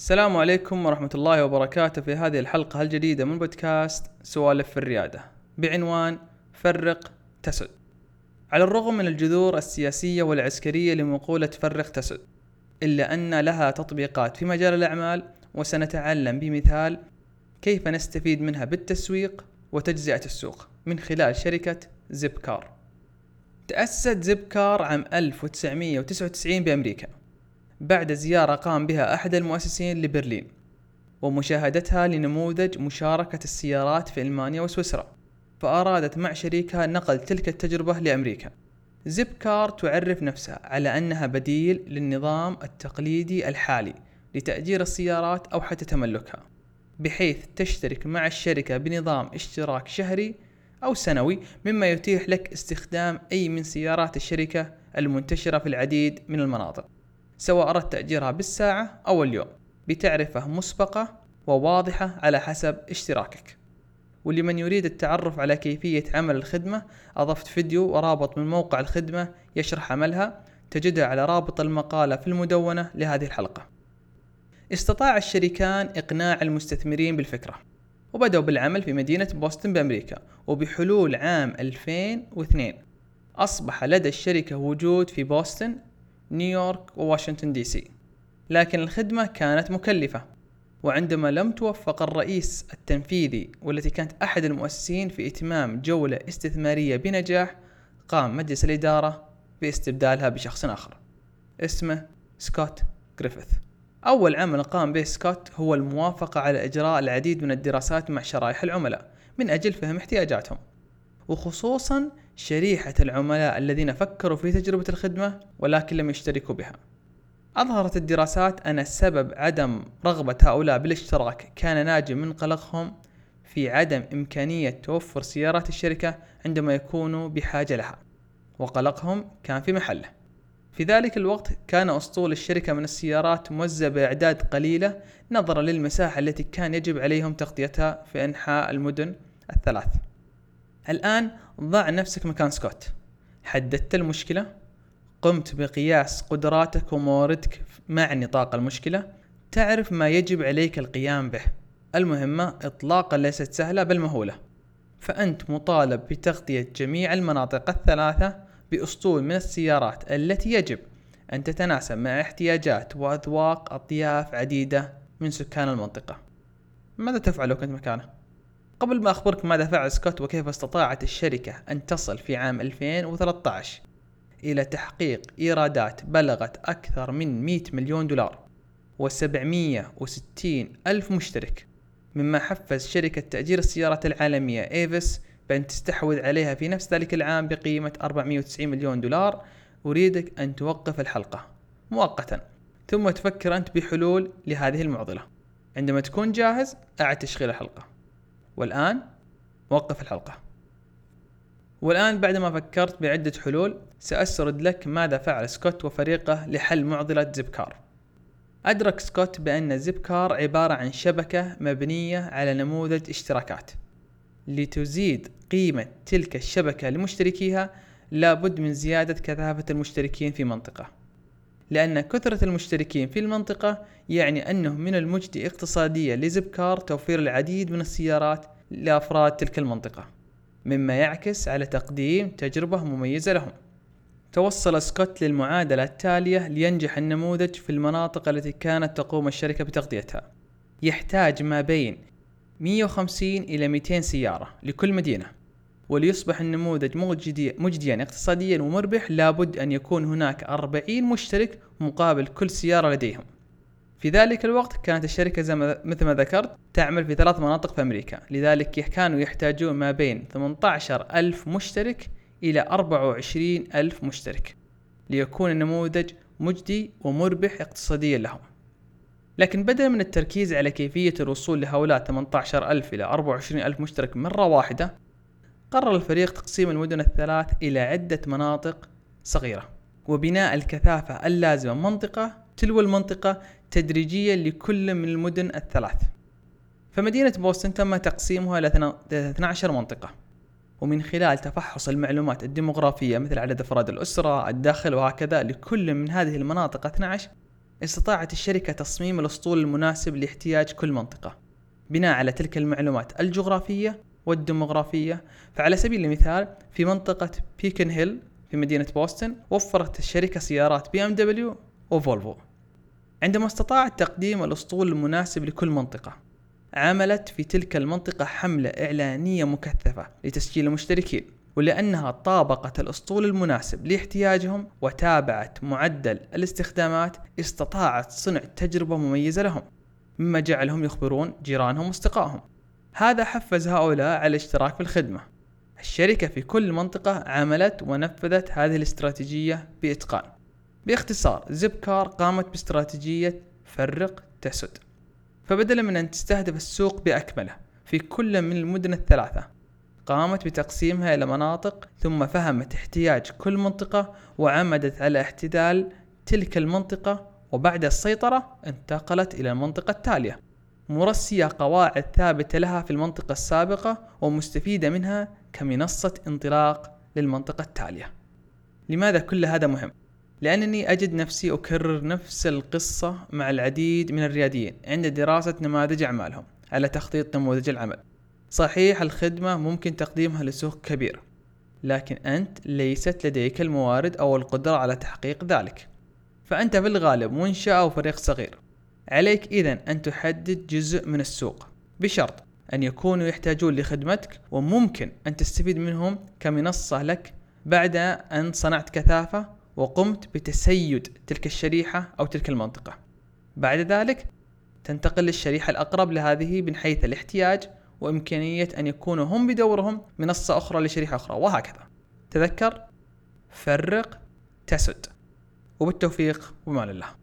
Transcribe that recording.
السلام عليكم ورحمة الله وبركاته في هذه الحلقة الجديدة من بودكاست سوالف في الريادة بعنوان فرق تسد. على الرغم من الجذور السياسية والعسكرية لمقولة فرق تسد إلا أن لها تطبيقات في مجال الأعمال وسنتعلم بمثال كيف نستفيد منها بالتسويق وتجزئة السوق من خلال شركة زيبكار. تأسست زيبكار عام 1999 بأمريكا. بعد زيارة قام بها أحد المؤسسين لبرلين ومشاهدتها لنموذج مشاركة السيارات في ألمانيا وسويسرا فأرادت مع شريكها نقل تلك التجربة لأمريكا. زيب كار تعرف نفسها على أنها بديل للنظام التقليدي الحالي لتأجير السيارات أو حتى تملكها بحيث تشترك مع الشركة بنظام اشتراك شهري أو سنوي مما يتيح لك استخدام أي من سيارات الشركة المنتشرة في العديد من المناطق. سواء أردت تأجيرها بالساعة أو اليوم بتعرفة مسبقة وواضحة على حسب اشتراكك. ولمن يريد التعرف على كيفية عمل الخدمة أضفت فيديو ورابط من موقع الخدمة يشرح عملها تجدها على رابط المقالة في المدونة لهذه الحلقة. استطاع الشريكان إقناع المستثمرين بالفكرة وبدأوا بالعمل في مدينة بوسطن بأمريكا وبحلول عام 2002 أصبح لدى الشركة وجود في بوسطن نيويورك وواشنطن دي سي. لكن الخدمة كانت مكلفة وعندما لم توفق الرئيس التنفيذي والتي كانت أحد المؤسسين في إتمام جولة استثمارية بنجاح قام مجلس الإدارة باستبدالها بشخص آخر اسمه سكوت جريفيث. أول عمل قام به سكوت هو الموافقة على إجراء العديد من الدراسات مع شرائح العملاء من أجل فهم احتياجاتهم وخصوصا شريحة العملاء الذين فكروا في تجربة الخدمة ولكن لم يشتركوا بها. أظهرت الدراسات أن سبب عدم رغبة هؤلاء بالاشتراك كان ناجم من قلقهم في عدم إمكانية توفر سيارات الشركة عندما يكونوا بحاجة لها وقلقهم كان في محله. في ذلك الوقت كان أسطول الشركة من السيارات موزع بأعداد قليلة نظرا للمساحة التي كان يجب عليهم تغطيتها في أنحاء المدن الثلاث. الآن ضع نفسك مكان سكوت. حددت المشكلة قمت بقياس قدراتك ومواردك مع نطاق المشكلة. تعرف ما يجب عليك القيام به. المهمة إطلاقا ليست سهلة بل مهولة. فأنت مطالب بتغطية جميع المناطق الثلاثة بأسطول من السيارات التي يجب أن تتناسب مع احتياجات وأذواق أطياف عديدة من سكان المنطقة. ماذا تفعل لو كنت مكانه؟ قبل ما أخبرك ماذا فعل سكوت وكيف استطاعت الشركة أن تصل في عام 2013 إلى تحقيق إيرادات بلغت أكثر من 100 مليون دولار و760 ألف مشترك مما حفز شركة تأجير السيارات العالمية إيفس بأن تستحوذ عليها في نفس ذلك العام بقيمة 490 مليون دولار. أريدك أن توقف الحلقة مؤقتا ثم تفكر أنت بحلول لهذه المعضلة. عندما تكون جاهز أعد تشغيل الحلقة. والآن وقف الحلقة. والآن بعدما فكرت بعدة حلول سأسرد لك ماذا فعل سكوت وفريقه لحل معضلة زيبكار. أدرك سكوت بأن زيبكار عبارة عن شبكة مبنية على نموذج اشتراكات. لتزيد قيمة تلك الشبكة لمشتركيها لابد من زيادة كثافة المشتركين في منطقة. لأن كثرة المشتركين في المنطقة يعني أنه من المجدي اقتصاديا لزبكار توفير العديد من السيارات لأفراد تلك المنطقة مما يعكس على تقديم تجربة مميزة لهم. توصل سكوت للمعادلة التالية لينجح النموذج في المناطق التي كانت تقوم الشركة بتغطيتها. يحتاج ما بين 150 إلى 200 سيارة لكل مدينة. وليصبح النموذج مجدي مجديا اقتصاديا ومربح لابد أن يكون هناك 40 مشترك مقابل كل سيارة لديهم. في ذلك الوقت كانت الشركة زي ما مثل ما ذكرت تعمل في ثلاث مناطق في أمريكا. لذلك كانوا يحتاجون ما بين 18 ألف مشترك إلى 24 ألف مشترك ليكون النموذج مجدي ومربح اقتصاديا لهم. لكن بدلا من التركيز على كيفية الوصول لهؤلاء 18 ألف إلى 24 ألف مشترك مرة واحدة قرر الفريق تقسيم المدن الثلاث إلى عدة مناطق صغيرة وبناء الكثافة اللازمة منطقة تلو المنطقة تدريجيا لكل من المدن الثلاث. فمدينة بوسطن تم تقسيمها إلى 12 منطقة. ومن خلال تفحص المعلومات الديموغرافية مثل عدد أفراد الأسرة الدخل وهكذا لكل من هذه المناطق 12 استطاعت الشركة تصميم الأسطول المناسب لاحتياج كل منطقة بناء على تلك المعلومات الجغرافية والديموغرافية. فعلى سبيل المثال في منطقة بيكن هيل في مدينة بوسطن وفرت الشركة سيارات بي إم دبليو وفولفو عندما استطاعت تقديم الأسطول المناسب لكل منطقة عملت في تلك المنطقة حملة إعلانية مكثفة لتسجيل المشتركين ولأنها طابقت الأسطول المناسب لاحتياجهم وتابعت معدل الاستخدامات استطاعت صنع تجربة مميزة لهم مما جعلهم يخبرون جيرانهم واصدقائهم. هذا حفز هؤلاء على الاشتراك في الخدمة. الشركة في كل منطقة عملت ونفذت هذه الاستراتيجية بإتقان. باختصار زيب كار قامت باستراتيجية فرق تسد. فبدلا من أن تستهدف السوق بأكمله في كل من المدن الثلاثة قامت بتقسيمها إلى مناطق ثم فهمت احتياج كل منطقة وعمدت على احتلال تلك المنطقة وبعد السيطرة انتقلت إلى المنطقة التالية. مرسية قواعد ثابتة لها في المنطقة السابقة ومستفيدة منها كمنصة انطلاق للمنطقة التالية. لماذا كل هذا مهم؟ لأنني أجد نفسي أكرر نفس القصة مع العديد من الرياديين عند دراسة نماذج أعمالهم على تخطيط نموذج العمل. صحيح الخدمة ممكن تقديمها لسوق كبير لكن أنت ليست لديك الموارد أو القدرة على تحقيق ذلك. فأنت في الغالب منشأة أو فريق صغير. عليك إذا أن تحدد جزء من السوق بشرط أن يكونوا يحتاجون لخدمتك وممكن أن تستفيد منهم كمنصة لك بعد أن صنعت كثافة وقمت بتسيد تلك الشريحة أو تلك المنطقة. بعد ذلك تنتقل للشريحة الأقرب لهذه من حيث الاحتياج وإمكانية أن يكونوا هم بدورهم منصة أخرى لشريحة أخرى وهكذا. تذكر فرق تسد. وبالتوفيق ومان الله